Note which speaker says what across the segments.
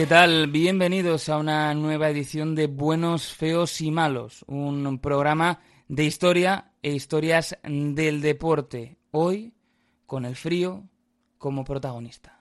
Speaker 1: ¿Qué tal? Bienvenidos a una nueva edición de Buenos, Feos y Malos, un programa de historia e historias del deporte. Hoy, con el frío como protagonista.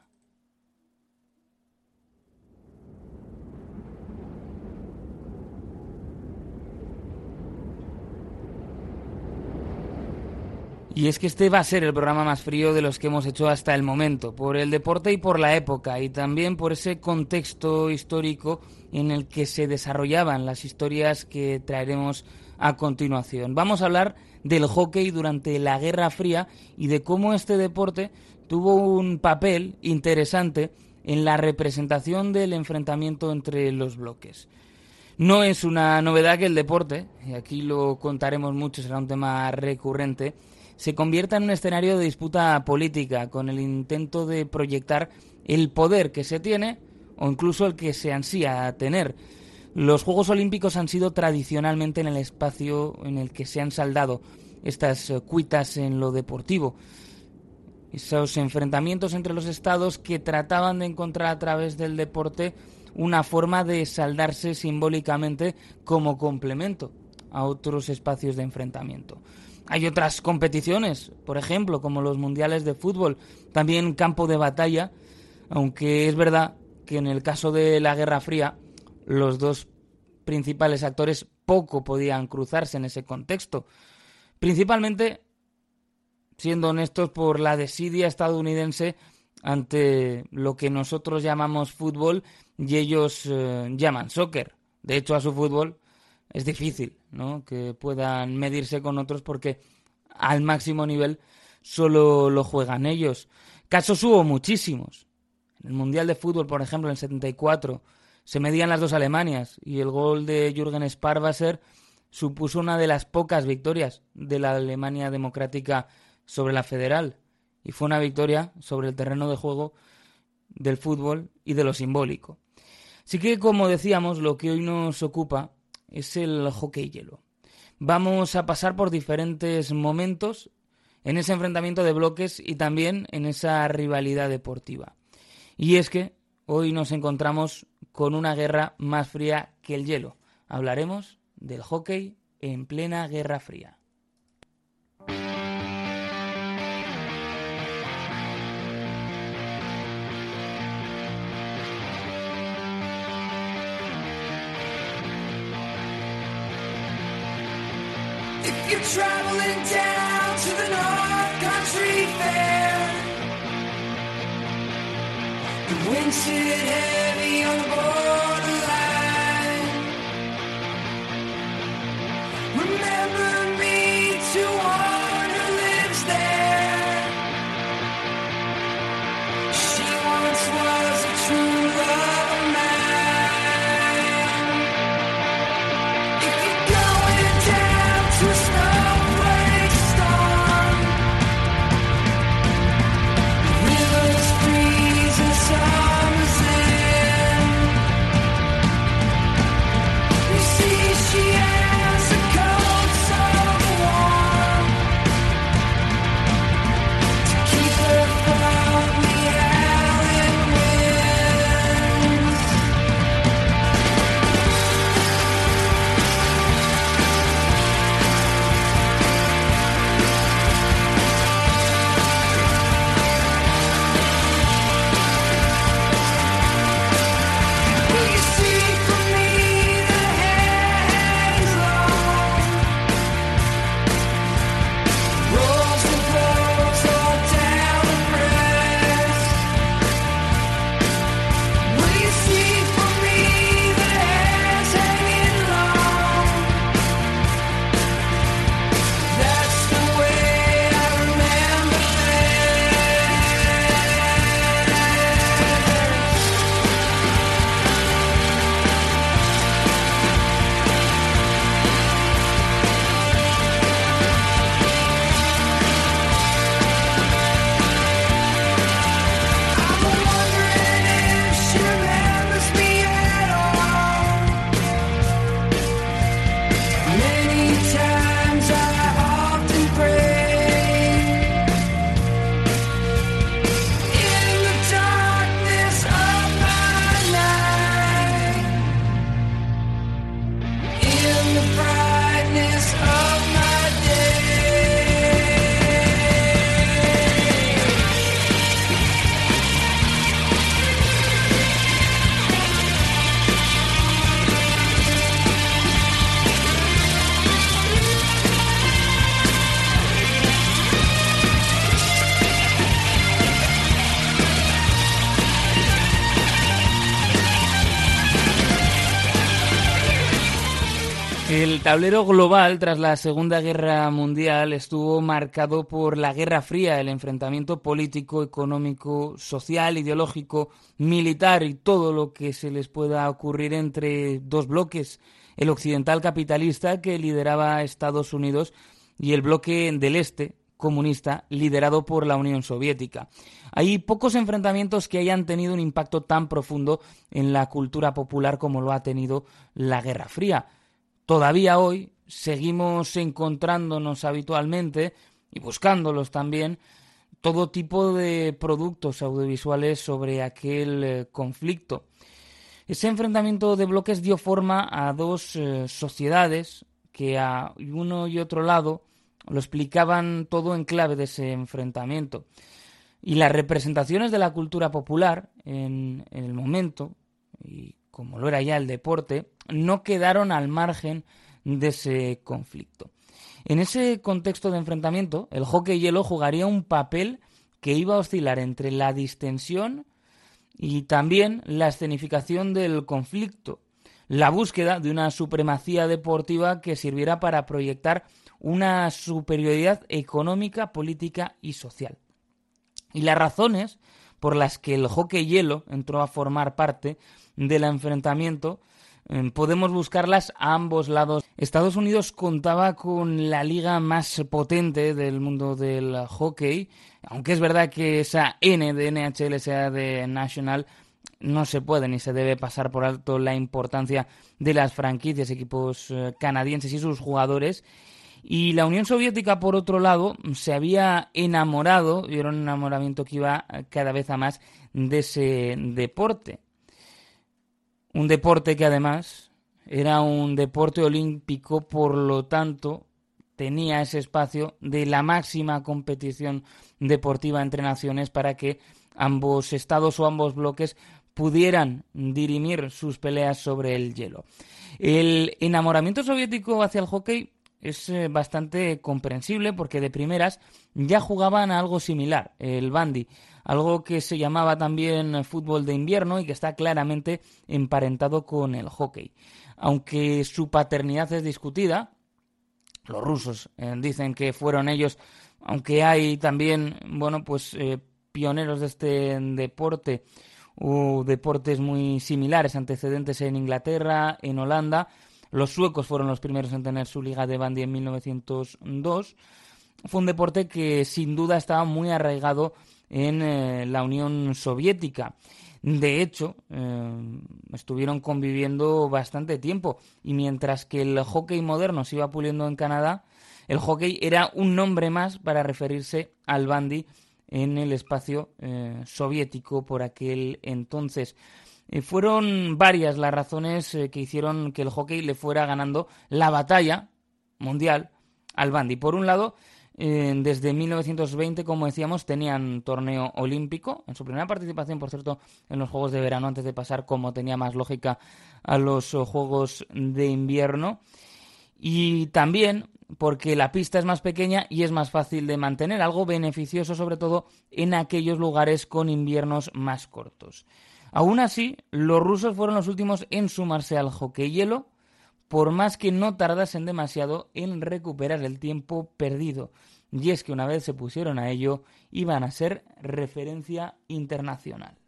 Speaker 1: Y es que este va a ser el programa más frío de los que hemos hecho hasta el momento, por el deporte y por la época, y también por ese contexto histórico en el que se desarrollaban las historias que traeremos a continuación. Vamos a hablar del hockey durante la Guerra Fría y de cómo este deporte tuvo un papel interesante en la representación del enfrentamiento entre los bloques. No es una novedad que el deporte, y aquí lo contaremos mucho, será un tema recurrente, se convierta en un escenario de disputa política, con el intento de proyectar el poder que se tiene o incluso el que se ansía tener. Los Juegos Olímpicos han sido tradicionalmente en el espacio en el que se han saldado estas eh, cuitas en lo deportivo. Esos enfrentamientos entre los estados que trataban de encontrar a través del deporte una forma de saldarse simbólicamente como complemento a otros espacios de enfrentamiento. Hay otras competiciones, por ejemplo, como los mundiales de fútbol, también campo de batalla, aunque es verdad que en el caso de la Guerra Fría los dos principales actores poco podían cruzarse en ese contexto. Principalmente, siendo honestos, por la desidia estadounidense ante lo que nosotros llamamos fútbol y ellos eh, llaman soccer. De hecho, a su fútbol es difícil ¿no? que puedan medirse con otros porque al máximo nivel solo lo juegan ellos. Casos hubo muchísimos. En el Mundial de Fútbol, por ejemplo, en el 74, se medían las dos Alemanias y el gol de Jürgen Sparwasser supuso una de las pocas victorias de la Alemania democrática sobre la federal. Y fue una victoria sobre el terreno de juego del fútbol y de lo simbólico. Así que, como decíamos, lo que hoy nos ocupa es el hockey hielo. Vamos a pasar por diferentes momentos en ese enfrentamiento de bloques y también en esa rivalidad deportiva. Y es que hoy nos encontramos con una guerra más fría que el hielo. Hablaremos del hockey en plena Guerra Fría.
Speaker 2: Wind sit heavy on the borderline.
Speaker 1: Tablero global tras la Segunda Guerra Mundial estuvo marcado por la Guerra Fría, el enfrentamiento político, económico, social, ideológico, militar y todo lo que se les pueda ocurrir entre dos bloques, el occidental capitalista que lideraba Estados Unidos y el bloque del este comunista liderado por la Unión Soviética. Hay pocos enfrentamientos que hayan tenido un impacto tan profundo en la cultura popular como lo ha tenido la Guerra Fría todavía hoy seguimos encontrándonos habitualmente y buscándolos también todo tipo de productos audiovisuales sobre aquel eh, conflicto. Ese enfrentamiento de bloques dio forma a dos eh, sociedades que a uno y otro lado lo explicaban todo en clave de ese enfrentamiento. Y las representaciones de la cultura popular en el momento, y como lo era ya el deporte, no quedaron al margen de ese conflicto. En ese contexto de enfrentamiento, el hockey hielo jugaría un papel que iba a oscilar entre la distensión y también la escenificación del conflicto, la búsqueda de una supremacía deportiva que sirviera para proyectar una superioridad económica, política y social. Y las razones por las que el hockey hielo entró a formar parte del enfrentamiento podemos buscarlas a ambos lados. Estados Unidos contaba con la liga más potente del mundo del hockey, aunque es verdad que esa N de NHL sea de National, no se puede ni se debe pasar por alto la importancia de las franquicias, equipos eh, canadienses y sus jugadores. Y la Unión Soviética, por otro lado, se había enamorado, y era un enamoramiento que iba cada vez a más de ese deporte. Un deporte que además era un deporte olímpico, por lo tanto tenía ese espacio de la máxima competición deportiva entre naciones para que ambos estados o ambos bloques pudieran dirimir sus peleas sobre el hielo. El enamoramiento soviético hacia el hockey es eh, bastante comprensible porque de primeras ya jugaban a algo similar, el bandy, algo que se llamaba también fútbol de invierno y que está claramente emparentado con el hockey. Aunque su paternidad es discutida, los rusos eh, dicen que fueron ellos, aunque hay también, bueno, pues eh, pioneros de este deporte o deportes muy similares, antecedentes en Inglaterra, en Holanda, los suecos fueron los primeros en tener su liga de bandy en 1902. Fue un deporte que sin duda estaba muy arraigado en eh, la Unión Soviética. De hecho, eh, estuvieron conviviendo bastante tiempo y mientras que el hockey moderno se iba puliendo en Canadá, el hockey era un nombre más para referirse al bandy en el espacio eh, soviético por aquel entonces. Eh, fueron varias las razones eh, que hicieron que el hockey le fuera ganando la batalla mundial al bandy. Por un lado, eh, desde 1920, como decíamos, tenían torneo olímpico. En su primera participación, por cierto, en los Juegos de Verano, antes de pasar, como tenía más lógica, a los Juegos de Invierno. Y también porque la pista es más pequeña y es más fácil de mantener, algo beneficioso sobre todo en aquellos lugares con inviernos más cortos. Aún así, los rusos fueron los últimos en sumarse al hockey hielo, por más que no tardasen demasiado en recuperar el tiempo perdido. Y es que una vez se pusieron a ello, iban a ser referencia internacional.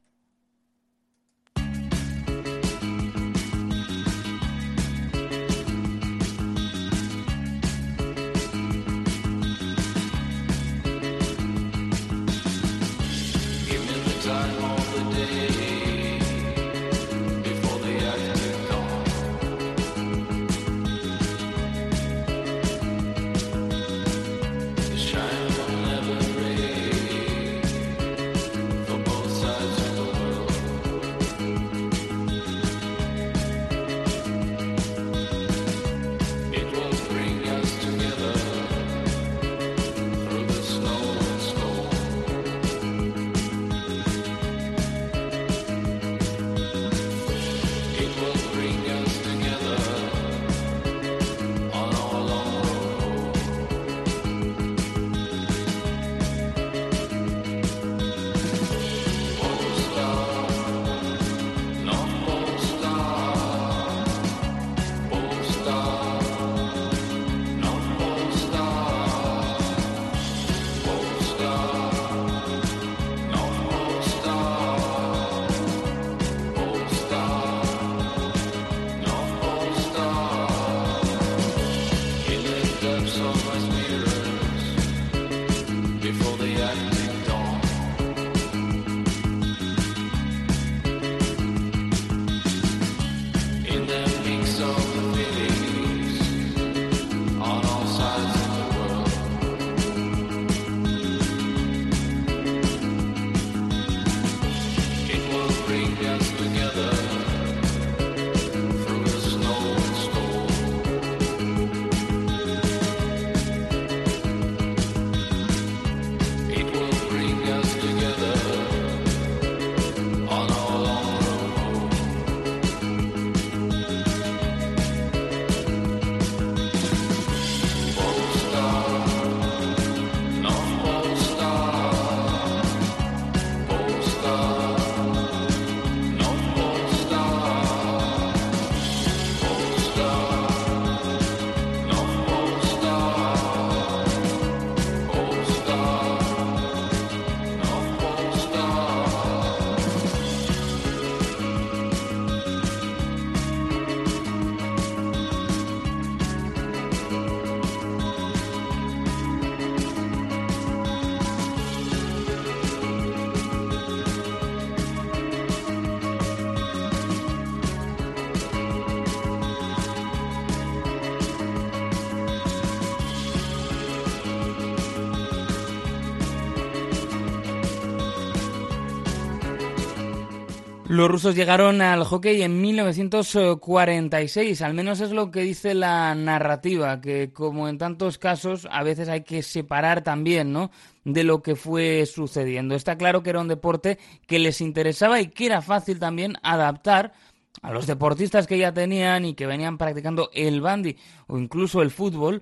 Speaker 1: Los rusos llegaron al hockey en 1946, al menos es lo que dice la narrativa, que como en tantos casos a veces hay que separar también, ¿no? de lo que fue sucediendo. Está claro que era un deporte que les interesaba y que era fácil también adaptar a los deportistas que ya tenían y que venían practicando el bandy o incluso el fútbol,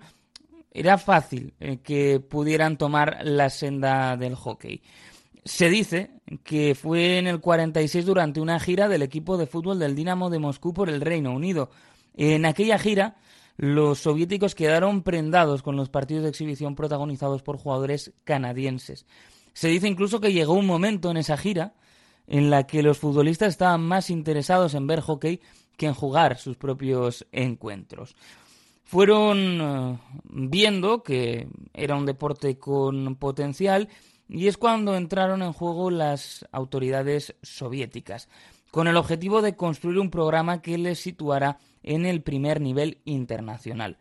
Speaker 1: era fácil eh, que pudieran tomar la senda del hockey. Se dice que fue en el 46 durante una gira del equipo de fútbol del Dinamo de Moscú por el Reino Unido. En aquella gira, los soviéticos quedaron prendados con los partidos de exhibición protagonizados por jugadores canadienses. Se dice incluso que llegó un momento en esa gira en la que los futbolistas estaban más interesados en ver hockey que en jugar sus propios encuentros. Fueron eh, viendo que era un deporte con potencial y es cuando entraron en juego las autoridades soviéticas, con el objetivo de construir un programa que les situara en el primer nivel internacional.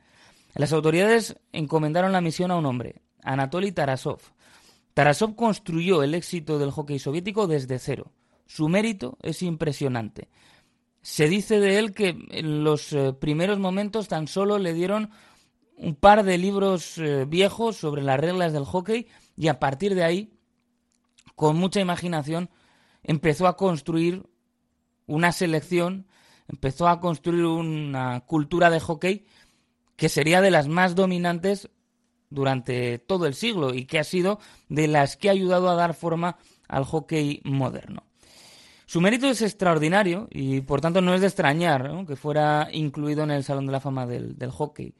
Speaker 1: Las autoridades encomendaron la misión a un hombre, Anatoly Tarasov. Tarasov construyó el éxito del hockey soviético desde cero. Su mérito es impresionante. Se dice de él que en los eh, primeros momentos tan solo le dieron un par de libros eh, viejos sobre las reglas del hockey y a partir de ahí, con mucha imaginación, empezó a construir una selección, empezó a construir una cultura de hockey que sería de las más dominantes durante todo el siglo y que ha sido de las que ha ayudado a dar forma al hockey moderno. Su mérito es extraordinario y por tanto no es de extrañar que fuera incluido en el Salón de la Fama del, hockey.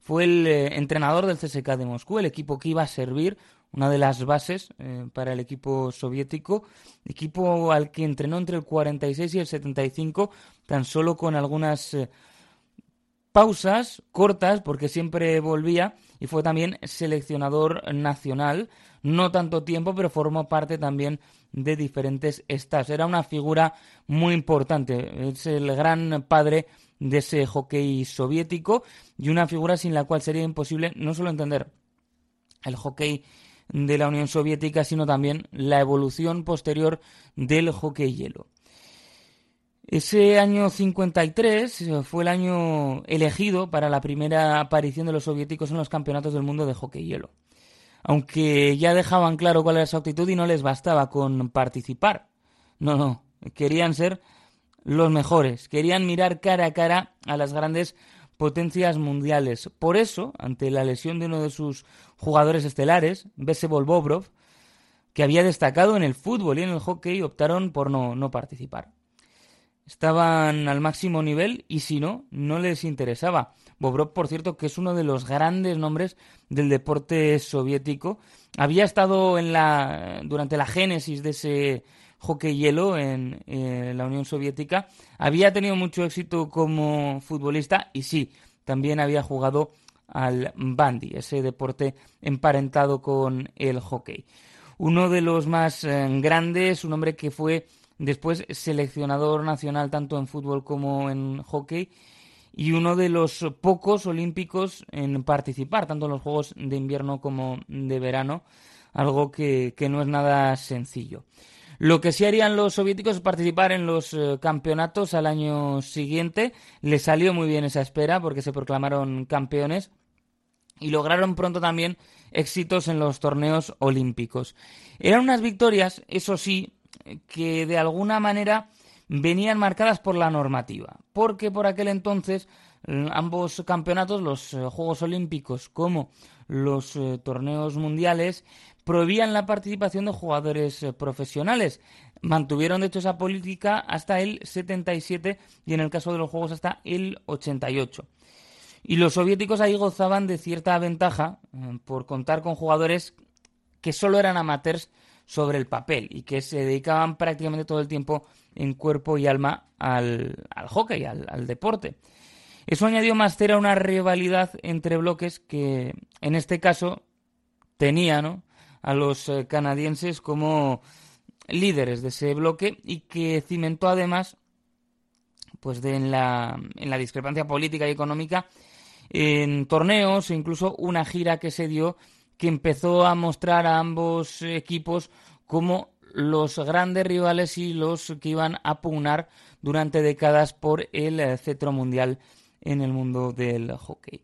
Speaker 1: Fue el eh, entrenador del CSK de Moscú, el equipo que iba a servir una de las bases eh, para el equipo soviético, equipo al que entrenó entre el 46 y el 75, tan solo con algunas eh, pausas cortas, porque siempre volvía, y fue también seleccionador nacional, no tanto tiempo, pero formó parte también de diferentes estados. Era una figura muy importante, es el gran padre de ese hockey soviético y una figura sin la cual sería imposible no solo entender el hockey de la Unión Soviética, sino también la evolución posterior del hockey hielo. Ese año 53 fue el año elegido para la primera aparición de los soviéticos en los campeonatos del mundo de hockey hielo. Aunque ya dejaban claro cuál era su actitud y no les bastaba con participar. No, no, querían ser los mejores, querían mirar cara a cara a las grandes potencias mundiales. Por eso, ante la lesión de uno de sus jugadores estelares, Besebol Bobrov, que había destacado en el fútbol y en el hockey, optaron por no, no participar. Estaban al máximo nivel y si no, no les interesaba. Bobrov, por cierto, que es uno de los grandes nombres del deporte soviético, había estado en la, durante la génesis de ese hockey hielo en, la Unión Soviética. Había tenido mucho éxito como futbolista y sí, también había jugado al bandy, ese deporte emparentado con el hockey. Uno de los más eh, grandes, un hombre que fue después seleccionador nacional tanto en fútbol como en hockey y uno de los pocos olímpicos en participar, tanto en los Juegos de invierno como de verano, algo que no es nada sencillo. Lo que sí harían los soviéticos es participar en los eh, campeonatos al año siguiente. Les salió muy bien esa espera porque se proclamaron campeones y lograron pronto también éxitos en los torneos olímpicos. Eran unas victorias, eso sí, que de alguna manera venían marcadas por la normativa, porque por aquel entonces mm, ambos campeonatos, los eh, Juegos Olímpicos como los eh, torneos mundiales, prohibían la participación de jugadores eh, profesionales. Mantuvieron, de hecho, esa política hasta el 77 y en el caso de los Juegos hasta el 88. Y los soviéticos ahí gozaban de cierta ventaja eh, por contar con jugadores que solo eran amateurs sobre el papel y que se dedicaban prácticamente todo el tiempo en cuerpo y alma al, hockey, al, al deporte. Eso añadió más cera una rivalidad entre bloques que en este caso tenía, ¿no? A los eh, canadienses como líderes de ese bloque y que cimentó además pues de en, la, en la discrepancia política y económica en torneos e incluso una gira que se dio que empezó a mostrar a ambos equipos como los grandes rivales y los que iban a pugnar durante décadas por el eh, cetro mundial en el mundo del hockey.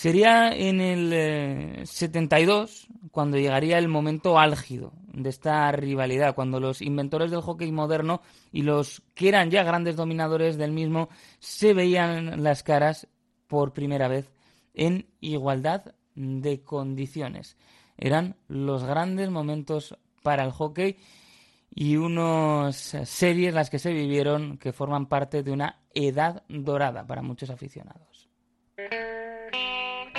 Speaker 1: Sería en el 72 eh, cuando llegaría el momento álgido de esta rivalidad, cuando los inventores del hockey moderno y los que eran ya grandes dominadores del mismo se veían las caras por primera vez en igualdad de condiciones. Eran los grandes momentos para el hockey y unas series las que se vivieron que forman parte de una edad dorada para muchos aficionados.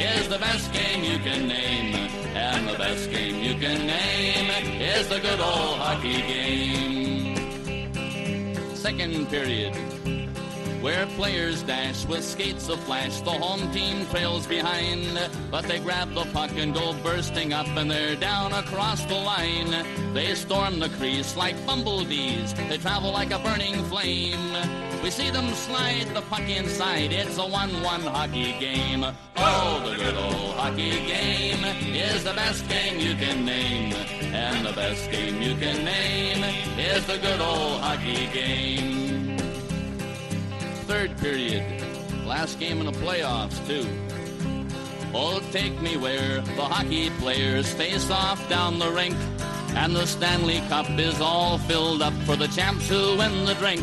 Speaker 3: is the best game you can name. And the best game you can name is the good old hockey game. Second period where players dash with skates of flash, The home team trails behind, but they grab the puck and go bursting up, and they're down across the line. They storm the crease like bumblebees, they travel like a burning flame. We see them slide the puck inside, it's a 1 1 hockey game. Oh, the good old hockey game is the best game you can name. And the best game you can name is the good old hockey game third period. Last game in the playoffs, too. Oh, take me where the hockey players face off down the rink. And the Stanley Cup is all filled up for the champs who win the drink.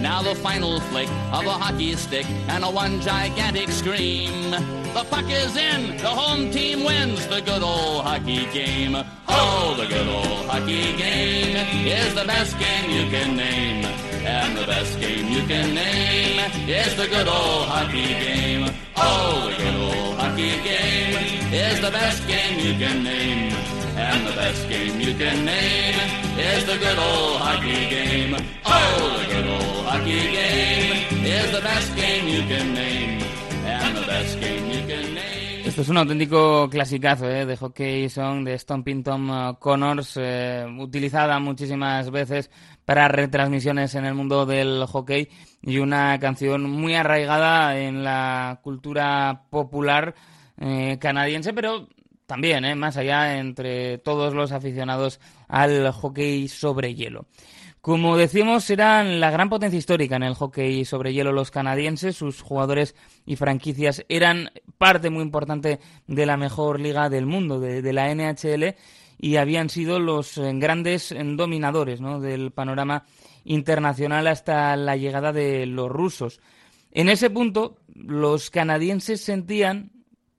Speaker 3: Now the final flick of a hockey stick and a one gigantic scream. The puck is in, the home team wins the good old hockey game. Oh, the good old hockey game is the best game you can name. And the best game you can name is the good old hockey game. Oh, the good old hockey game is the best game you can name. And the best game you can name is the good old hockey game. Oh, the good old hockey game is the best game you can name. And the best game you can name.
Speaker 1: Esto es un auténtico clasicazo ¿eh? de hockey song de Stomping Tom uh, Connors, eh, utilizada muchísimas veces para retransmisiones en el mundo del hockey y una canción muy arraigada en la cultura popular eh, canadiense, pero también, eh, más allá, entre todos los aficionados al hockey sobre hielo. Como decimos, eran la gran potencia histórica en el hockey sobre hielo los canadienses. Sus jugadores y franquicias eran parte muy importante de la mejor liga del mundo, de, de la NHL, y habían sido los eh, grandes eh, dominadores ¿no? del panorama internacional hasta la llegada de los rusos. En ese punto, los canadienses sentían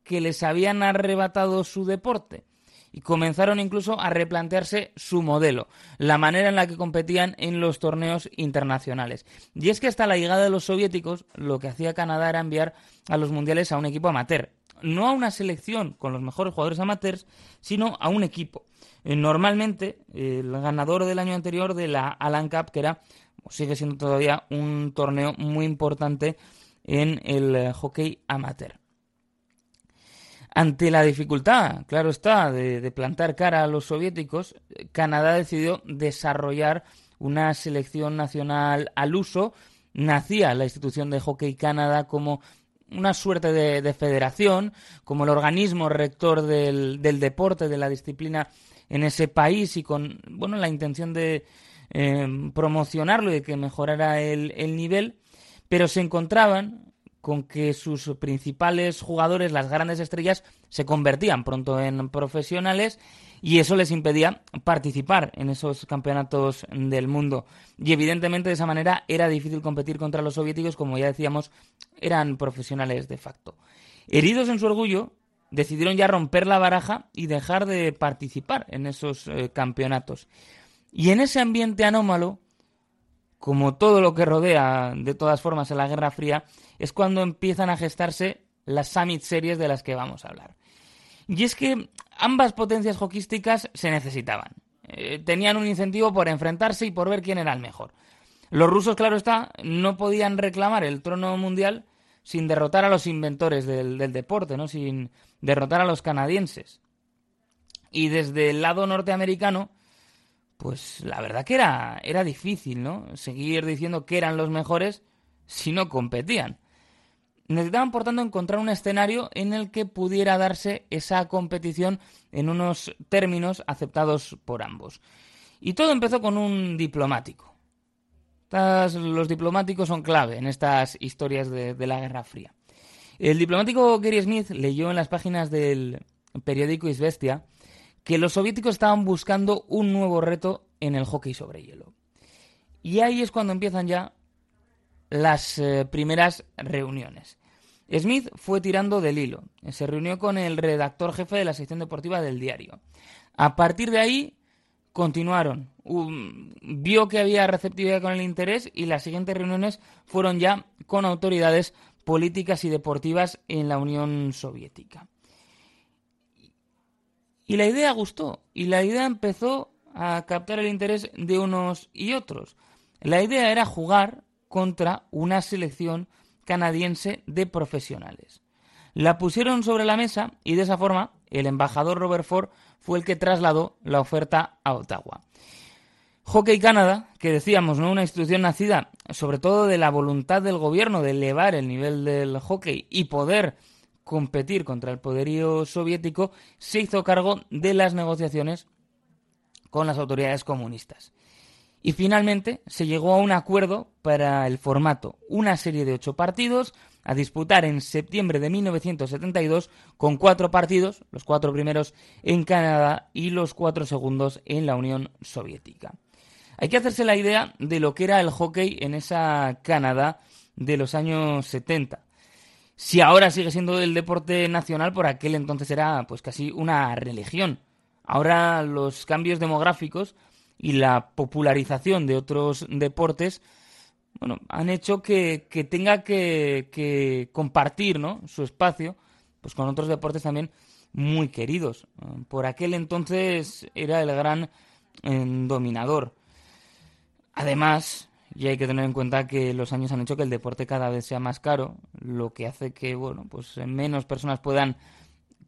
Speaker 1: que les habían arrebatado su deporte y comenzaron incluso a replantearse su modelo, la manera en la que competían en los torneos internacionales. Y es que hasta la llegada de los soviéticos, lo que hacía Canadá era enviar a los mundiales a un equipo amateur, no a una selección con los mejores jugadores amateurs, sino a un equipo. Eh, normalmente, el ganador del año anterior de la Alan Cup, que era, sigue siendo todavía un torneo muy importante en el eh, hockey amateur. Ante la dificultad, claro está, de, plantar cara a los soviéticos, Canadá decidió desarrollar una selección nacional al uso. Nacía la institución de Hockey Canadá como una suerte de, de federación, como el organismo rector del, del, deporte, de la disciplina en ese país y con bueno la intención de eh, promocionarlo y de que mejorara el nivel, pero se encontraban con que sus principales jugadores, las grandes estrellas, se convertían pronto en profesionales y eso les impedía participar en esos campeonatos del mundo. Y evidentemente de esa manera era difícil competir contra los soviéticos, como ya decíamos, eran profesionales de facto. Heridos en su orgullo, decidieron ya romper la baraja y dejar de participar en esos eh, campeonatos. Y en ese ambiente anómalo, como todo lo que rodea de todas formas a la Guerra Fría, es cuando empiezan a gestarse las Summit Series de las que vamos a hablar. Y es que ambas potencias hoquísticas se necesitaban. Eh, tenían un incentivo por enfrentarse y por ver quién era el mejor. Los rusos, claro está, no podían reclamar el trono mundial sin derrotar a los inventores del, del deporte, ¿no? Sin derrotar a los canadienses. Y desde el lado norteamericano, pues la verdad que era, era difícil, ¿no? Seguir diciendo que eran los mejores si no competían. Necesitaban, por tanto, encontrar un escenario en el que pudiera darse esa competición en unos términos aceptados por ambos. Y todo empezó con un diplomático. los diplomáticos son clave en estas historias de, de la Guerra Fría. El diplomático Gary Smith leyó en las páginas del periódico Isbestia que los soviéticos estaban buscando un nuevo reto en el hockey sobre hielo. Y ahí es cuando empiezan ya las eh, primeras reuniones. Smith fue tirando del hilo. Se reunió con el redactor jefe de la sección deportiva del diario. A partir de ahí continuaron. vio que había receptividad con el interés y las siguientes reuniones fueron ya con autoridades políticas y deportivas en la Unión Soviética. Y la idea gustó, y la idea empezó a captar el interés de unos y otros. La idea era jugar contra una selección canadiense de profesionales. La pusieron sobre la mesa y de esa forma el embajador Robert Ford fue el que trasladó la oferta a Ottawa. Hockey Canada, que decíamos, ¿no? Una institución nacida sobre todo de la voluntad del gobierno de elevar el nivel del hockey y poder competir contra el poderío soviético, se hizo cargo de las negociaciones con las autoridades comunistas. Y finalmente se llegó a un acuerdo para el formato, una serie de ocho partidos a disputar en septiembre de 1972 con cuatro partidos, los cuatro primeros en Canadá y los cuatro segundos en la Unión Soviética. Hay que hacerse la idea de lo que era el hockey en esa Canadá de los años 70. Si ahora sigue siendo el deporte nacional, por aquel entonces era pues casi una religión. Ahora los cambios demográficos y la popularización de otros deportes bueno, han hecho que, tenga que, compartir ¿no? su espacio pues con otros deportes también muy queridos. Por aquel entonces era el gran eh, dominador. Además, y hay que tener en cuenta que los años han hecho que el deporte cada vez sea más caro, lo que hace que bueno, pues menos personas puedan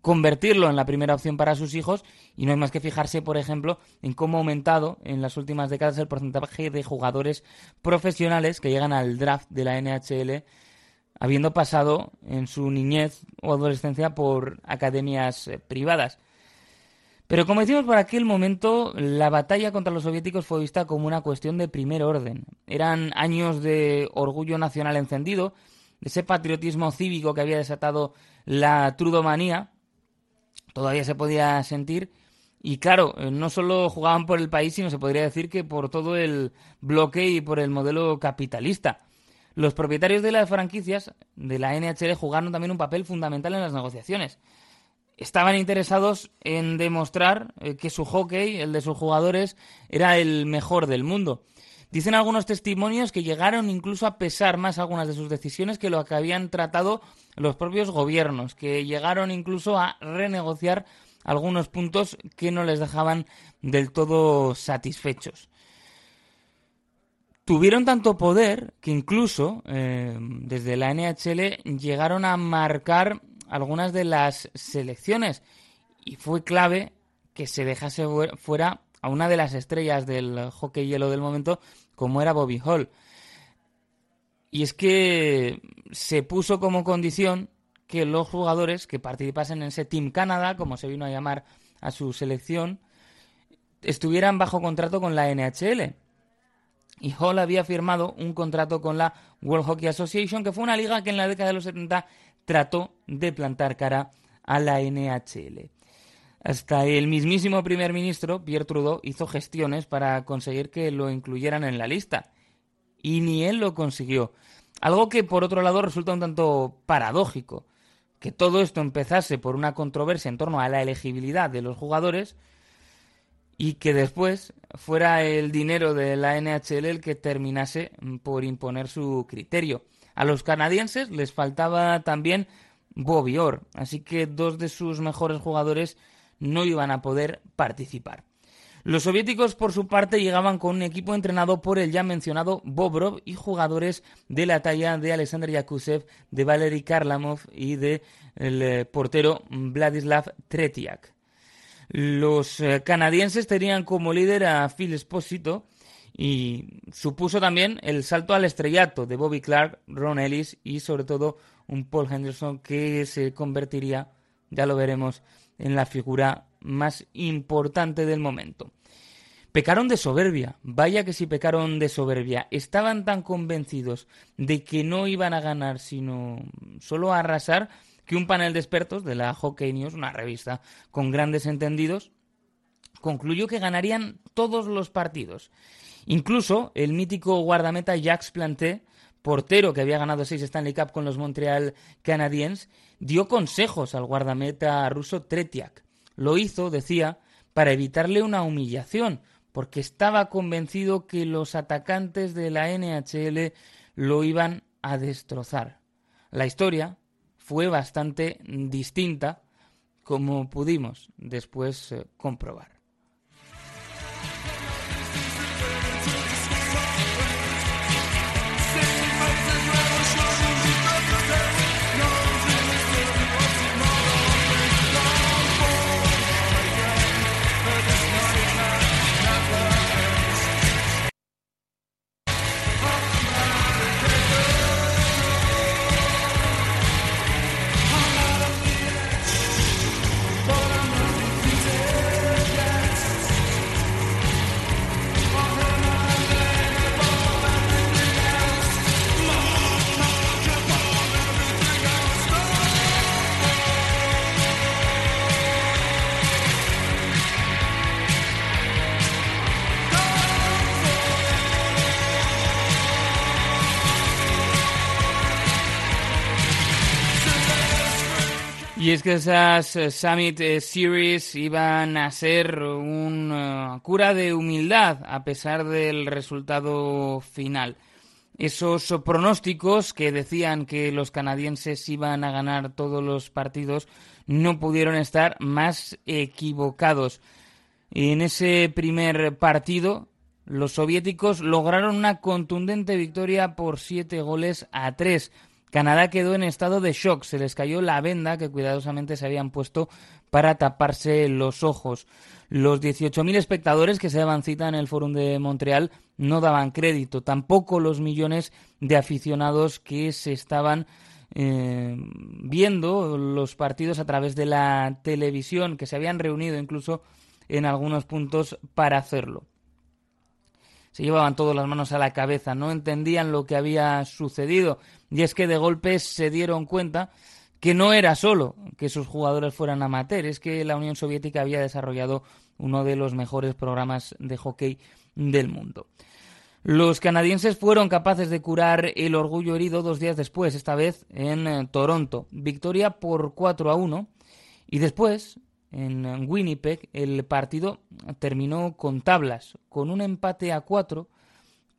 Speaker 1: convertirlo en la primera opción para sus hijos y no hay más que fijarse, por ejemplo, en cómo ha aumentado en las últimas décadas el porcentaje de jugadores profesionales que llegan al draft de la NHL habiendo pasado en su niñez o adolescencia por academias eh, privadas. Pero como decimos por aquel momento, la batalla contra los soviéticos fue vista como una cuestión de primer orden. Eran años de orgullo nacional encendido, de ese patriotismo cívico que había desatado la trudomanía, todavía se podía sentir. Y claro, eh, no solo jugaban por el país, sino se podría decir que por todo el bloque y por el modelo capitalista. Los propietarios de las franquicias de la NHL jugaron también un papel fundamental en las negociaciones. Estaban interesados en demostrar eh, que su hockey, el de sus jugadores, era el mejor del mundo. Dicen algunos testimonios que llegaron incluso a pesar más algunas de sus decisiones que lo que habían tratado los propios gobiernos, que llegaron incluso a renegociar algunos puntos que no les dejaban del todo satisfechos. Tuvieron tanto poder que incluso eh, desde la NHL llegaron a marcar algunas de las selecciones y fue clave que se dejase fuera a una de las estrellas del hockey hielo del momento, como era Bobby Hall. Y es que se puso como condición que los jugadores que participasen en ese Team Canada, como se vino a llamar a su selección, estuvieran bajo contrato con la NHL. Y Hall había firmado un contrato con la World Hockey Association, que fue una liga que en la década de los 70 trató de plantar cara a la NHL. Hasta el mismísimo primer ministro, Pierre Trudeau, hizo gestiones para conseguir que lo incluyeran en la lista. Y ni él lo consiguió. Algo que, por otro lado, resulta un tanto paradójico. Que todo esto empezase por una controversia en torno a la elegibilidad de los jugadores y que después fuera el dinero de la NHL el que terminase por imponer su criterio. A los canadienses les faltaba también Bobby así que dos de sus mejores jugadores no iban a poder participar. Los soviéticos, por su parte, llegaban con un equipo entrenado por el ya mencionado Bobrov y jugadores de la talla de Alexander Yakusev, de Valery Karlamov y de el eh, portero Vladislav Tretiak. Los eh, canadienses tenían como líder a Phil Esposito y supuso también el salto al estrellato de Bobby Clark, Ron Ellis y sobre todo un Paul Henderson que se convertiría, ya lo veremos, en la figura más importante del momento. Pecaron de soberbia, vaya que si pecaron de soberbia. Estaban tan convencidos de que no iban a ganar, sino solo a arrasar, que un panel de expertos de la Hockey News, una revista con grandes entendidos, concluyó que ganarían todos los partidos. Incluso el mítico guardameta Jacques Planté, portero que había ganado seis Stanley Cup con los Montreal Canadiens, dio consejos al guardameta ruso Tretiak. Lo hizo, decía, para evitarle una humillación, porque estaba convencido que los atacantes de la NHL lo iban a destrozar. La historia fue bastante distinta, como pudimos después eh, comprobar. Y es que esas eh, Summit eh, Series iban a ser una cura de humildad a pesar del resultado final. Esos pronósticos que decían que los canadienses iban a ganar todos los partidos no pudieron estar más equivocados. En ese primer partido, los soviéticos lograron una contundente victoria por siete goles a tres Canadá quedó en estado de shock, se les cayó la venda que cuidadosamente se habían puesto para taparse los ojos. Los 18.000 espectadores que se daban cita en el Fórum de Montreal no daban crédito, tampoco los millones de aficionados que se estaban eh, viendo los partidos a través de la televisión, que se habían reunido incluso en algunos puntos para hacerlo. Se llevaban todas las manos a la cabeza, no entendían lo que había sucedido y es que de golpe se dieron cuenta que no era solo que sus jugadores fueran amateurs, es que la Unión Soviética había desarrollado uno de los mejores programas de hockey del mundo. Los canadienses fueron capaces de curar el orgullo herido dos días después, esta vez en eh, Toronto. Victoria por 4 a 1. Y después, en Winnipeg, el partido terminó con tablas, con un empate a cuatro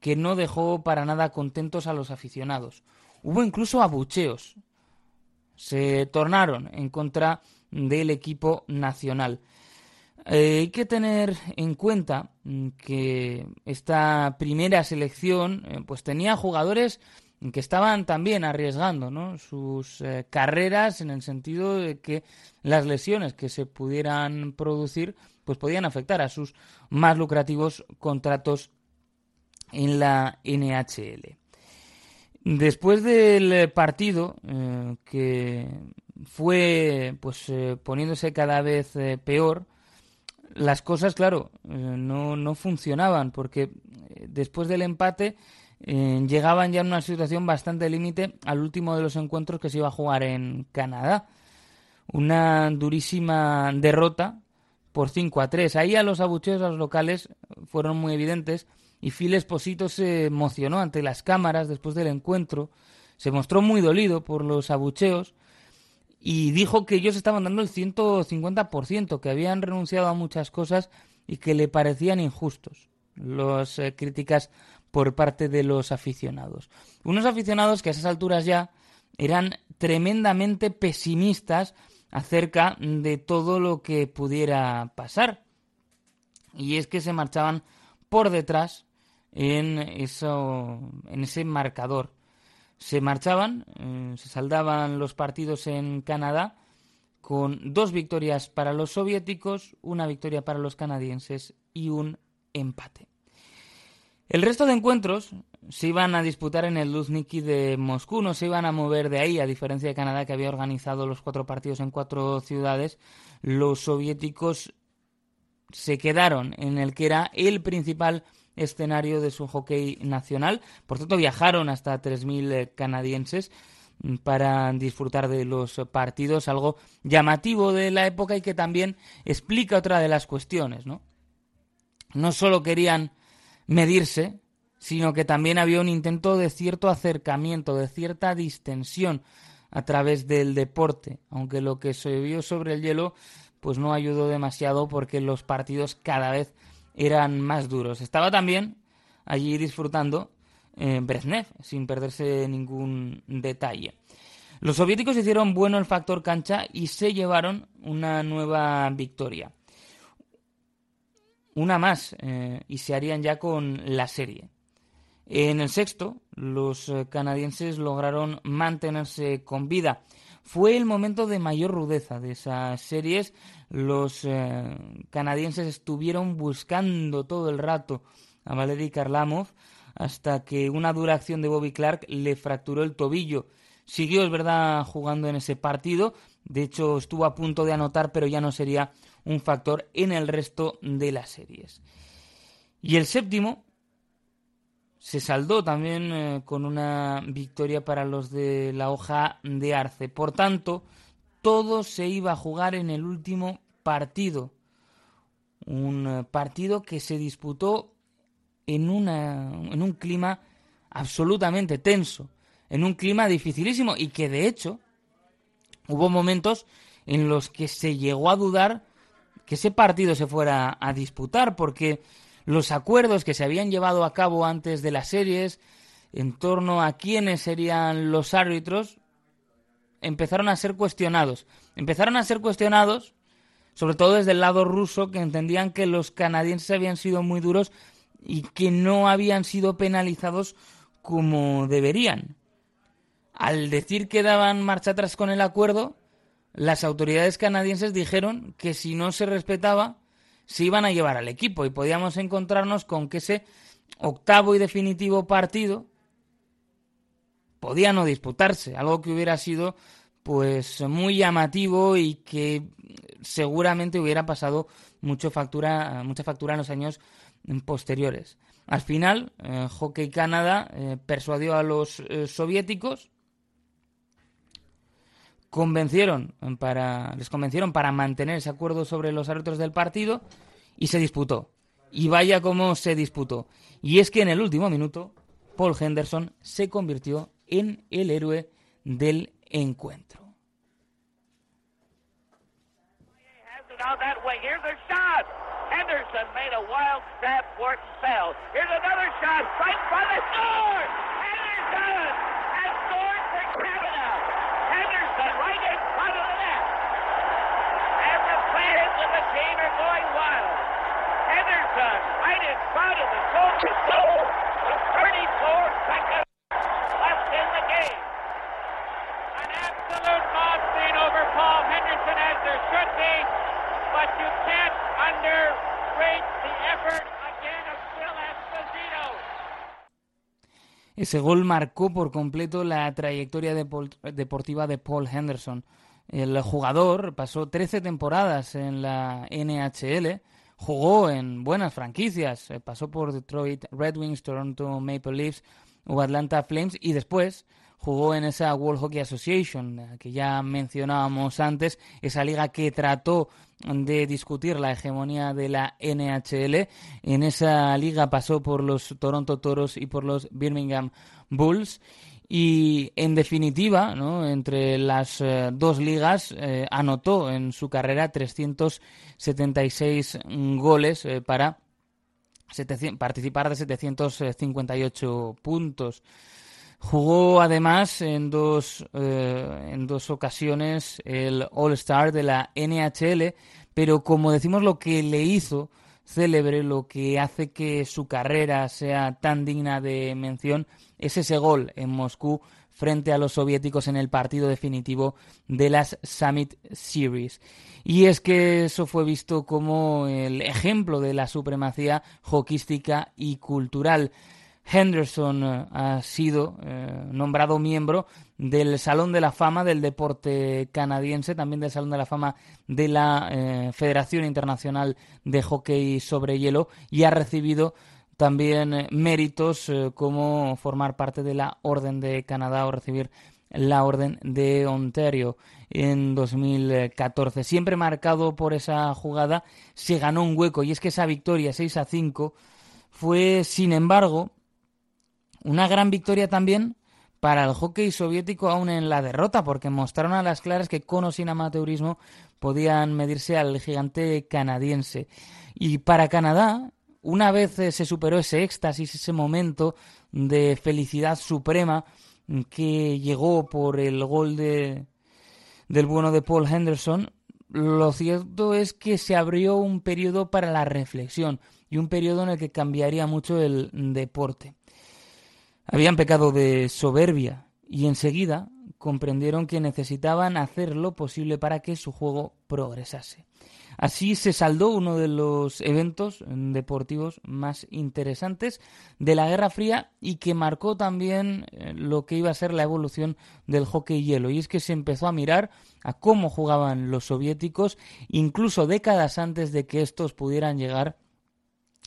Speaker 1: que no dejó para nada contentos a los aficionados. Hubo incluso abucheos. Se tornaron en contra del equipo nacional. Eh, hay que tener en cuenta que esta primera selección eh, pues tenía jugadores que estaban también arriesgando ¿no? sus eh, carreras en el sentido de que las lesiones que se pudieran producir pues podían afectar a sus más lucrativos contratos en la NHL. Después del partido eh, que fue pues eh, poniéndose cada vez peor, las cosas, claro, no, no funcionaban porque después del empate eh, llegaban ya en una situación bastante límite al último de los encuentros que se iba a jugar en Canadá. Una durísima derrota por 5 a 3. Ahí a los abucheos a los locales fueron muy evidentes y Phil Esposito se emocionó ante las cámaras después del encuentro. Se mostró muy dolido por los abucheos y dijo que ellos estaban dando el 150%, que habían renunciado a muchas cosas y que le parecían injustos. Las eh, críticas por parte de los aficionados. Unos aficionados que a esas alturas ya eran tremendamente pesimistas acerca de todo lo que pudiera pasar. Y es que se marchaban por detrás en, eso, en ese marcador. Se marchaban, eh, se saldaban los partidos en Canadá con dos victorias para los soviéticos, una victoria para los canadienses y un empate. El resto de encuentros se iban a disputar en el Luzniki de Moscú, no se iban a mover de ahí, a diferencia de Canadá que había organizado los cuatro partidos en cuatro ciudades, los soviéticos se quedaron en el que era el principal escenario de su hockey nacional. Por tanto, viajaron hasta 3.000 eh, canadienses mm, para disfrutar de los partidos, algo llamativo de la época y que también explica otra de las cuestiones, ¿no? No solo querían medirse, sino que también había un intento de cierto acercamiento, de cierta distensión a través del deporte, aunque lo que se vio sobre el hielo pues no ayudó demasiado porque los partidos cada vez eran más duros. Estaba también allí disfrutando eh, Brezhnev, sin perderse ningún detalle. Los soviéticos hicieron bueno el factor cancha y se llevaron una nueva victoria. Una más, eh, y se harían ya con la serie. En el sexto, los eh, canadienses lograron mantenerse con vida fue el momento de mayor rudeza de esas series. Los eh, canadienses estuvieron buscando todo el rato a Valery Karlamov hasta que una dura acción de Bobby Clark le fracturó el tobillo. Siguió, es verdad, jugando en ese partido. De hecho, estuvo a punto de anotar, pero ya no sería un factor en el resto de las series. Y el séptimo se saldó también eh, con una victoria para los de la hoja de Arce. Por tanto, todo se iba a jugar en el último partido. Un eh, partido que se disputó en, una, en un clima absolutamente tenso, en un clima dificilísimo y que de hecho hubo momentos en los que se llegó a dudar que ese partido se fuera a disputar porque los acuerdos que se habían llevado a cabo antes de las series en torno a quiénes serían los árbitros empezaron a ser cuestionados. Empezaron a ser cuestionados sobre todo desde el lado ruso que entendían que los canadienses habían sido muy duros y que no habían sido penalizados como deberían. Al decir que daban marcha atrás con el acuerdo, las autoridades canadienses dijeron que si no se respetaba, se iban a llevar al equipo y podíamos encontrarnos con que ese octavo y definitivo partido podía no disputarse, algo que hubiera sido pues muy llamativo y que seguramente hubiera pasado mucho factura, mucha factura en los años posteriores. Al final, eh, Hockey Canadá eh, persuadió a los eh, soviéticos convencieron para, les convencieron para mantener ese acuerdo sobre los árbitros del partido y se disputó. Y vaya cómo se disputó. Y es que en el último minuto, Paul Henderson se convirtió en el héroe del encuentro. Henderson made a wild stab for it fell. Here's another shot, right by the score! Henderson has scored for Canada! Henderson right in front of the net! And the fans of the team are going wild. Henderson right in front of the Soldiers goal with 34 seconds left in the game. An absolute mob scene over Paul Henderson as there should be, Ese gol marcó por completo la trayectoria deportiva de Paul Henderson. El jugador pasó 13 temporadas en la NHL, jugó en buenas franquicias, eh, pasó por Detroit Red Wings, Toronto Maple Leafs o Atlanta Flames y después jugó en esa World Hockey Association eh, que ya mencionábamos antes, esa liga que trató de discutir la hegemonía de la NHL. En esa liga pasó por los Toronto Toros y por los Birmingham Bulls. Y en definitiva, entre las eh, dos ligas, eh, anotó en su carrera 376 goles para participar de 758 puntos. Jugó además en dos, eh, en dos ocasiones el All-Star de la NHL, pero como decimos, lo que le hizo célebre, lo que hace que su carrera sea tan digna de mención, es ese gol en Moscú frente a los soviéticos en el partido definitivo de las Summit Series. Y es que eso fue visto como el ejemplo de la supremacía hoquística y cultural. Henderson eh, ha sido eh, nombrado miembro del Salón de la Fama del Deporte Canadiense, también del Salón de la Fama de la eh, Federación Internacional de Hockey sobre Hielo y ha recibido también méritos como formar parte de la Orden de Canadá o recibir la Orden de Ontario en 2014. Siempre marcado por esa jugada, se ganó un hueco y es que esa victoria 6 a 5 fue, sin embargo, una gran victoria también para el hockey soviético aún en la derrota, porque mostraron a las claras que con o sin amateurismo podían medirse al gigante canadiense. Y para Canadá, una vez eh, se superó ese éxtasis, ese momento de felicidad suprema que llegó por el gol de, del bueno de Paul Henderson, lo cierto es que se abrió un periodo para la reflexión y un periodo en el que cambiaría mucho el deporte. Habían pecado de soberbia y enseguida comprendieron que necesitaban hacer lo posible para que su juego progresase. Así se saldó uno de los eventos deportivos más interesantes de la Guerra Fría y que marcó también eh, lo que iba a ser la evolución del hockey hielo. Y es que se empezó a mirar a cómo jugaban los soviéticos, incluso décadas antes de que estos pudieran llegar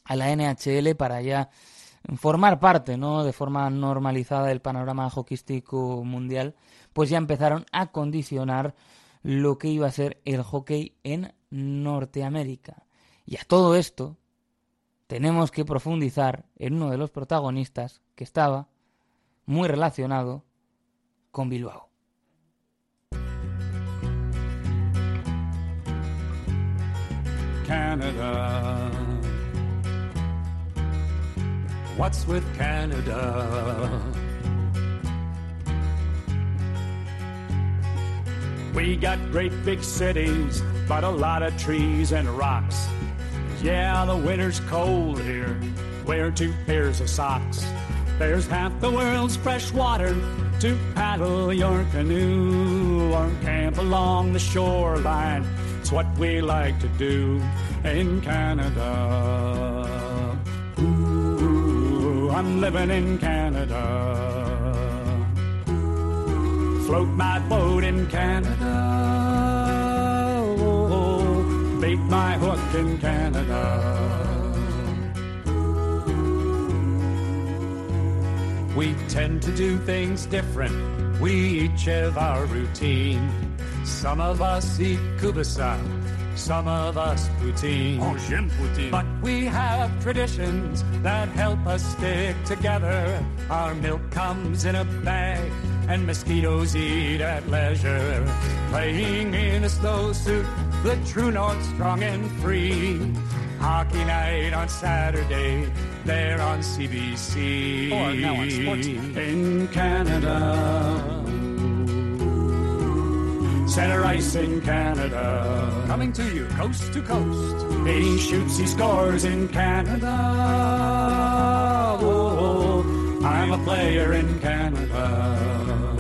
Speaker 1: a la NHL para ya formar parte, ¿no? De forma normalizada del panorama hockeyístico mundial, pues ya empezaron a condicionar lo que iba a ser el hockey en Norteamérica. Y a todo esto tenemos que profundizar en uno de los protagonistas que estaba muy relacionado con Bilbao.
Speaker 4: Canada. What's with Canada? We got great big cities, but a lot of trees and rocks. Yeah, the winter's cold here. Wear two pairs of socks. There's half the world's fresh water to paddle your canoe or camp along the shoreline. It's what we like to do in Canada. I'm living in Canada. Float my boat in Canada. Oh, bait my hook in Canada. We tend to do things different. We each have our routine. Some of us eat kubasa, some of us poutine.
Speaker 5: Oh, j'aime poutine.
Speaker 4: But we have traditions that help us stick together. Our milk comes in a bag, and mosquitoes eat at leisure. Playing in a slow suit, the true north strong and free. Hockey night on Saturday, there on CBC.
Speaker 5: Or oh, now on Sportsnet.
Speaker 4: In Canada. Center ice in Canada.
Speaker 5: Coming to you, coast to coast.
Speaker 4: He shoots, he scores in Canada. Oh, I'm a player in Canada.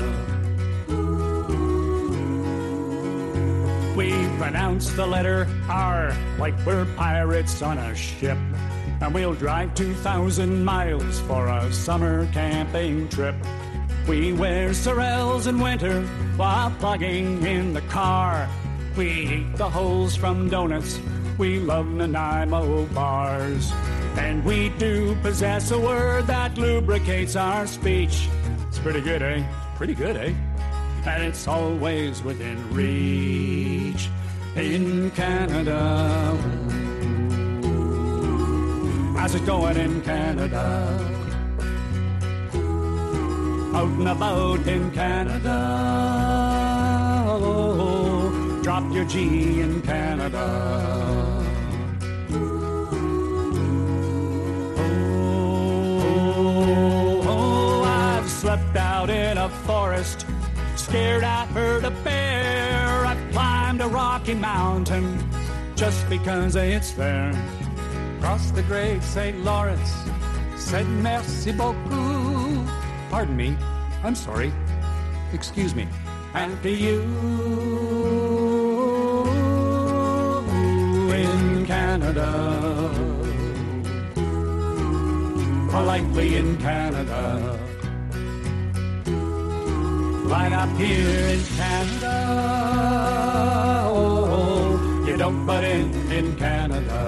Speaker 4: We pronounce the letter R like we're pirates on a ship. And we'll drive 2,000 miles for a summer camping trip. We wear sorrels in winter while plugging in the car. We eat the holes from donuts. We love Nanaimo bars. And we do possess a word that lubricates our speech. It's pretty good, eh? Pretty good, eh? And it's always within reach in Canada. How's it going in Canada? out and about in Canada. Oh, drop your G in Canada. Oh, oh, I've slept out in a forest, scared I heard a bear. I've climbed a rocky mountain just because it's there. Crossed the great St. Lawrence said merci beaucoup. Pardon me. I'm sorry. Excuse me. And to you Canada. Politely in Canada. Right up here in Canada. Oh, you don't butt in in Canada.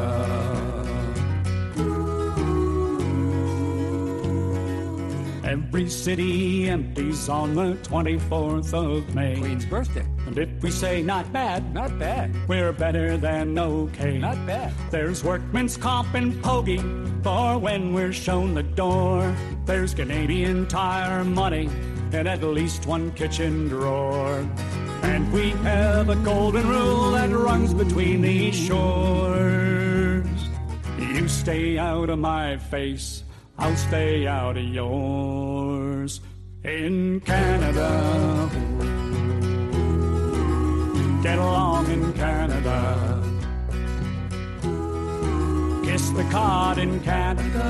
Speaker 4: Every city empties on the 24th of May.
Speaker 5: Queen's birthday.
Speaker 4: And we say not bad,
Speaker 5: Not bad.
Speaker 4: we're better than okay.
Speaker 5: Not bad.
Speaker 4: There's workman's comp and pogey for when we're shown the door. There's Canadian tire money in at least one kitchen drawer. And we have a golden rule that runs between these shores. You stay out of my face, I'll stay out of yours. In Canada, get along in Canada. Kiss the cod in Canada.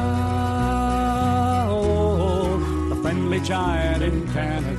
Speaker 4: Oh, the friendly giant in Canada.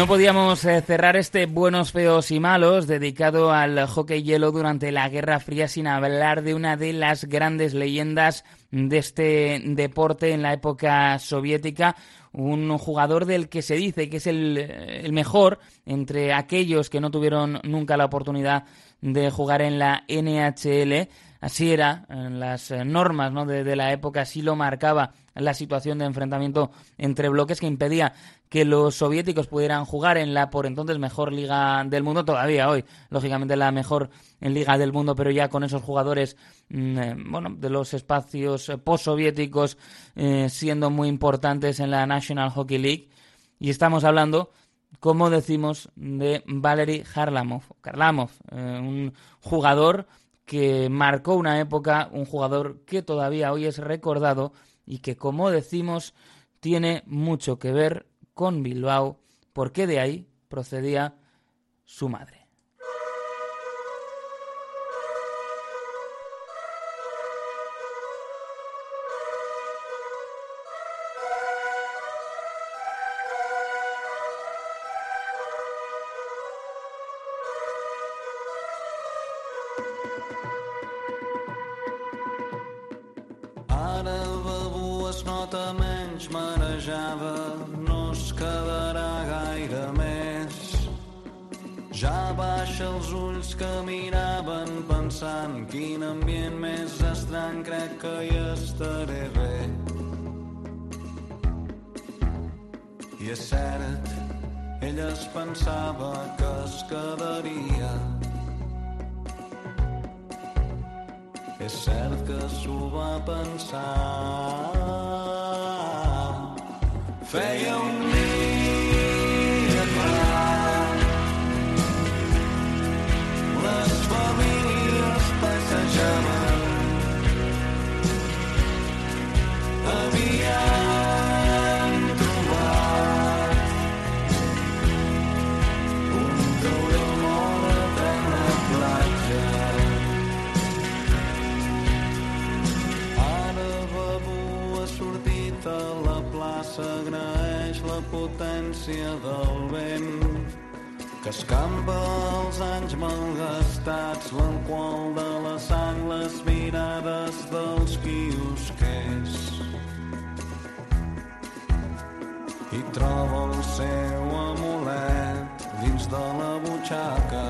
Speaker 1: No podíamos eh, cerrar este Buenos, Feos y Malos dedicado al hockey hielo durante la Guerra Fría sin hablar de una de las grandes leyendas de este deporte en la época soviética, un jugador del que se dice que es el, el mejor entre aquellos que no tuvieron nunca la oportunidad de jugar en la NHL. Así era, las eh, normas ¿no? de la época, así lo marcaba la situación de enfrentamiento entre bloques que impedía que los soviéticos pudieran jugar en la por entonces mejor liga del mundo, todavía hoy, lógicamente la mejor liga del mundo, pero ya con esos jugadores mm, eh, bueno, de los espacios eh, postsoviéticos eh, siendo muy importantes en la National Hockey League. Y estamos hablando, como decimos, de Valery Harlamov, Karlamov, eh, un jugador que marcó una época, un jugador que todavía hoy es recordado y que, como decimos, tiene mucho que ver con Bilbao, porque de ahí procedía su madre.
Speaker 6: Pensava que es quedaria. És cert que s'ho va pensar. Feia un potència del vent que escampa els anys malgastats, l'alcohol de la sang, les mirades dels quiosquers. I troba el seu amulet dins de la butxaca.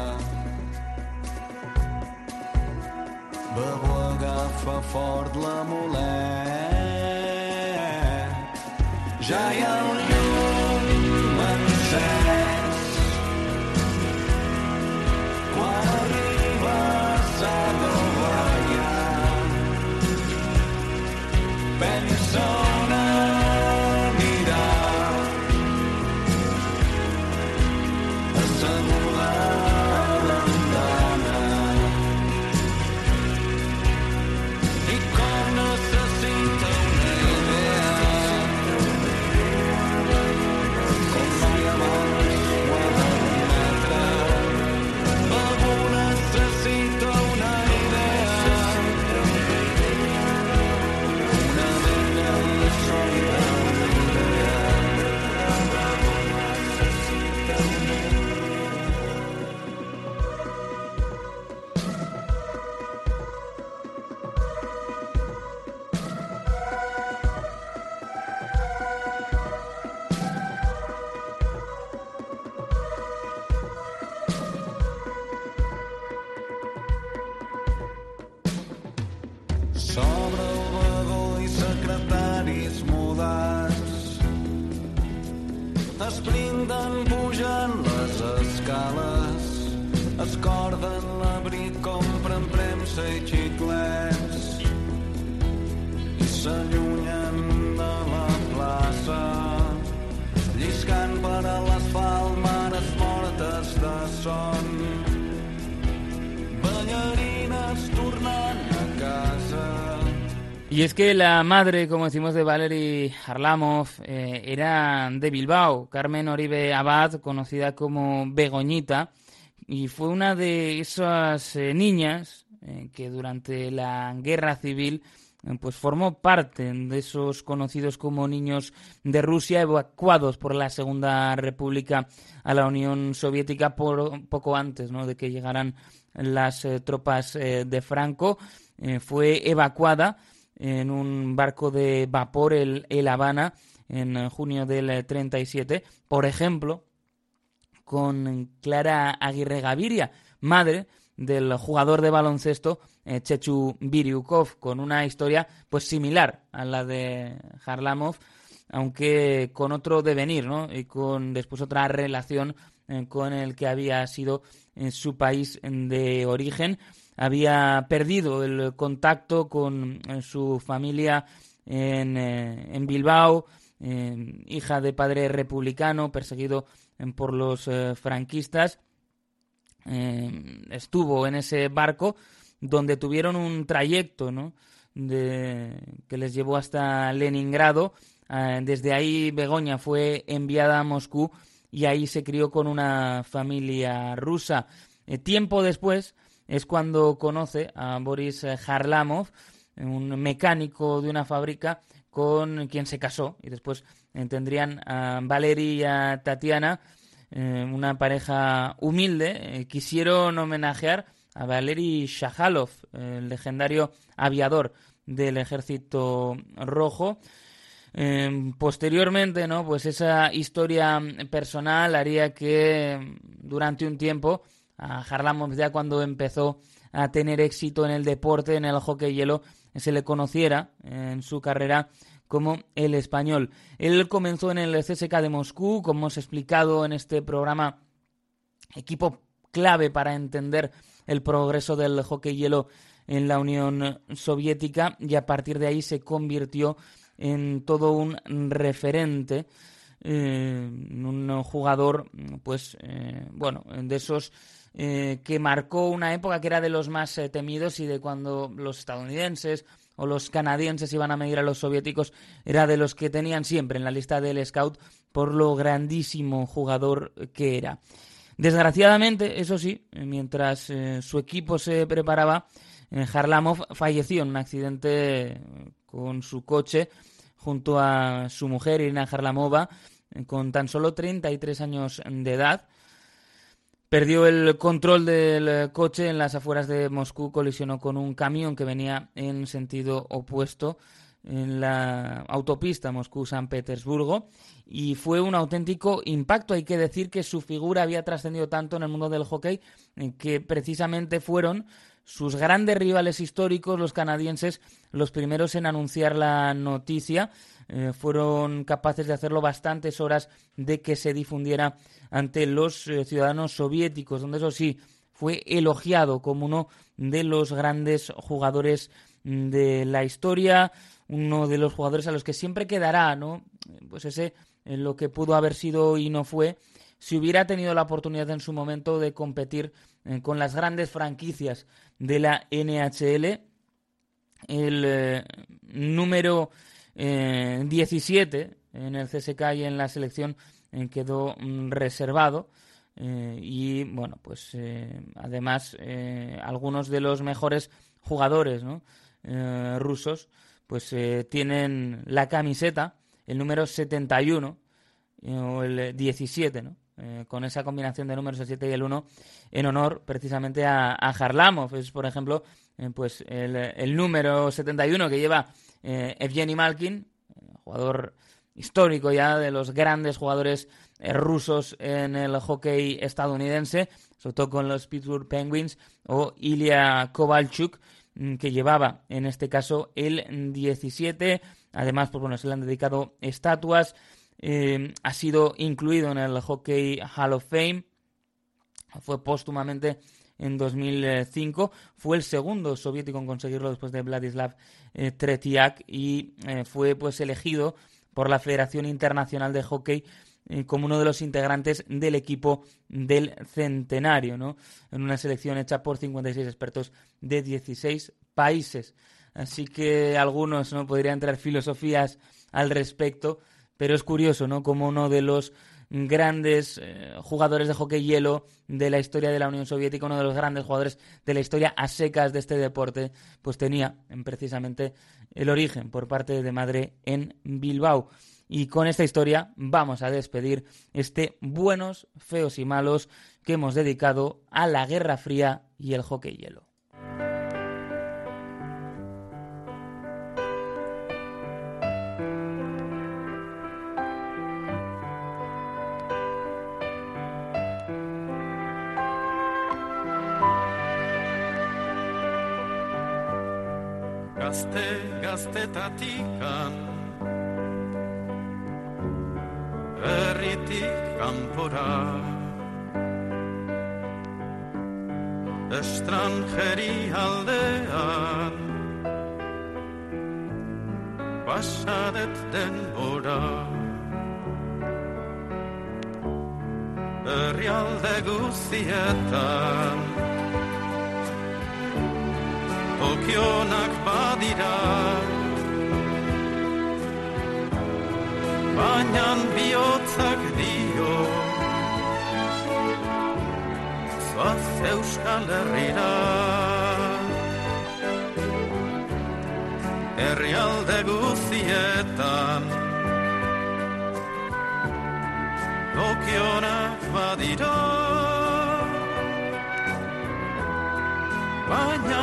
Speaker 6: Begur agafa fort la mulet. Ja hi ha un llum song.
Speaker 1: Y es que la madre, como decimos, de Valery Harlamov eh, era de Bilbao, Carmen Oribe Abad, conocida como Begoñita, y fue una de esas eh, niñas eh, que durante la guerra civil eh, pues formó parte de esos conocidos como niños de Rusia evacuados por la Segunda República a la Unión Soviética por, poco antes ¿no? de que llegaran las eh, tropas de Franco. Fue evacuada en un barco de vapor, el, el Habana, en junio del eh, 37. Por ejemplo, con Clara Aguirre Gaviria, madre del jugador de baloncesto eh, Chechu Biriukov, con una historia pues similar a la de Harlamov, aunque con otro devenir, ¿no? Y con después otra relación eh, con el que había sido en su país de origen. Había perdido el contacto con eh, su familia en, en Bilbao, hija de padre republicano, perseguido por los franquistas. Eh, estuvo en ese barco donde tuvieron un trayecto de, que les llevó hasta Leningrado. Eh, desde ahí Begoña fue enviada a Moscú y ahí se crió con una familia rusa. Eh, tiempo después es cuando conoce a Boris Harlamov, un mecánico de una fábrica con quien se casó y después tendrían a Valery y a Tatiana, eh, una pareja humilde. Eh, quisieron homenajear a Valery Shahalov, el legendario aviador del ejército rojo. Eh, posteriormente, ¿no? Pues esa historia personal haría que durante un tiempo a Harlamov ya cuando empezó a tener éxito en el deporte, en el hockey hielo, se le conociera en su carrera como el español. Él comenzó en el CSK de Moscú, como hemos explicado en este programa, equipo clave para entender el progreso del hockey hielo en la Unión Soviética y a partir de ahí se convirtió en todo un referente, eh, un jugador, pues, eh, bueno, de esos eh, que marcó una época que era de los más eh, temidos y de cuando los estadounidenses o los canadienses iban a medir a los soviéticos, era de los que tenían siempre en la lista del scout por lo grandísimo jugador que era. Desgraciadamente, eso sí, mientras eh, su equipo se preparaba, eh, falleció en un accidente eh, con su coche junto a su mujer, Irina Harlamova, eh, con tan solo 33 años de edad. Perdió el control del eh, coche en las afueras de Moscú, colisionó con un camión que venía en sentido opuesto en la autopista Moscú-San Petersburgo y fue un auténtico impacto. Hay que decir que su figura había trascendido tanto en el mundo del hockey eh, que precisamente fueron sus grandes rivales históricos, los canadienses, los primeros en anunciar la noticia. Eh, fueron capaces de hacerlo bastantes horas de que se difundiera ante los eh, ciudadanos soviéticos, donde eso sí fue elogiado como uno de los grandes jugadores mm, de la historia, uno de los jugadores a los que siempre quedará, ¿no? Pues ese en lo que pudo haber sido y no fue, si hubiera tenido la oportunidad en su momento de competir eh, con las grandes franquicias de la NHL, el eh, número eh, 17 en el CSK y en la selección eh, quedó mm, reservado. Eh, y bueno, pues eh, además eh, algunos de los mejores jugadores. Eh, rusos pues eh, tienen la camiseta, el número 71 eh, o el 17, ¿no? Eh, con esa combinación de números el 7 y el 1 en honor precisamente a, a Harlamov. Es, por ejemplo, eh, pues el, el número 71 que lleva eh, Evgeny Malkin, eh, jugador histórico ya de los grandes jugadores rusos en el hockey estadounidense, sobre todo con los Pittsburgh Penguins, o Ilya Kovalchuk, mm, que llevaba en este caso el 17. Además, pues bueno, se le han dedicado estatuas. Eh, ha sido incluido en el Hockey Hall of Fame. Fue póstumamente en 2005. Fue el segundo soviético en conseguirlo después de Vladislav eh, Tretiak y eh, fue pues elegido por la Federación Internacional de Hockey eh, como uno de los integrantes del equipo del centenario, ¿no? En una selección hecha por 56 expertos de 16 países. Así que algunos no podrían traer filosofías al respecto, pero es curioso, ¿no? Como uno de los grandes eh, jugadores de hockey hielo de la historia de la Unión Soviética, uno de los grandes jugadores de la historia a secas de este deporte, pues tenía en, precisamente el origen por parte de madre en Bilbao. Y con esta historia vamos a despedir este buenos, feos y malos que hemos dedicado a la Guerra Fría y el hockey hielo.
Speaker 7: Gaztetatikan Herritik kanpora Estranjeri aldean. Pasadet denbora Herrialde guztietan Tokionak badira Baina bihotzak dio Zoaz Euskal Herrira Herrialde guztietan. Tokionak badira. Baina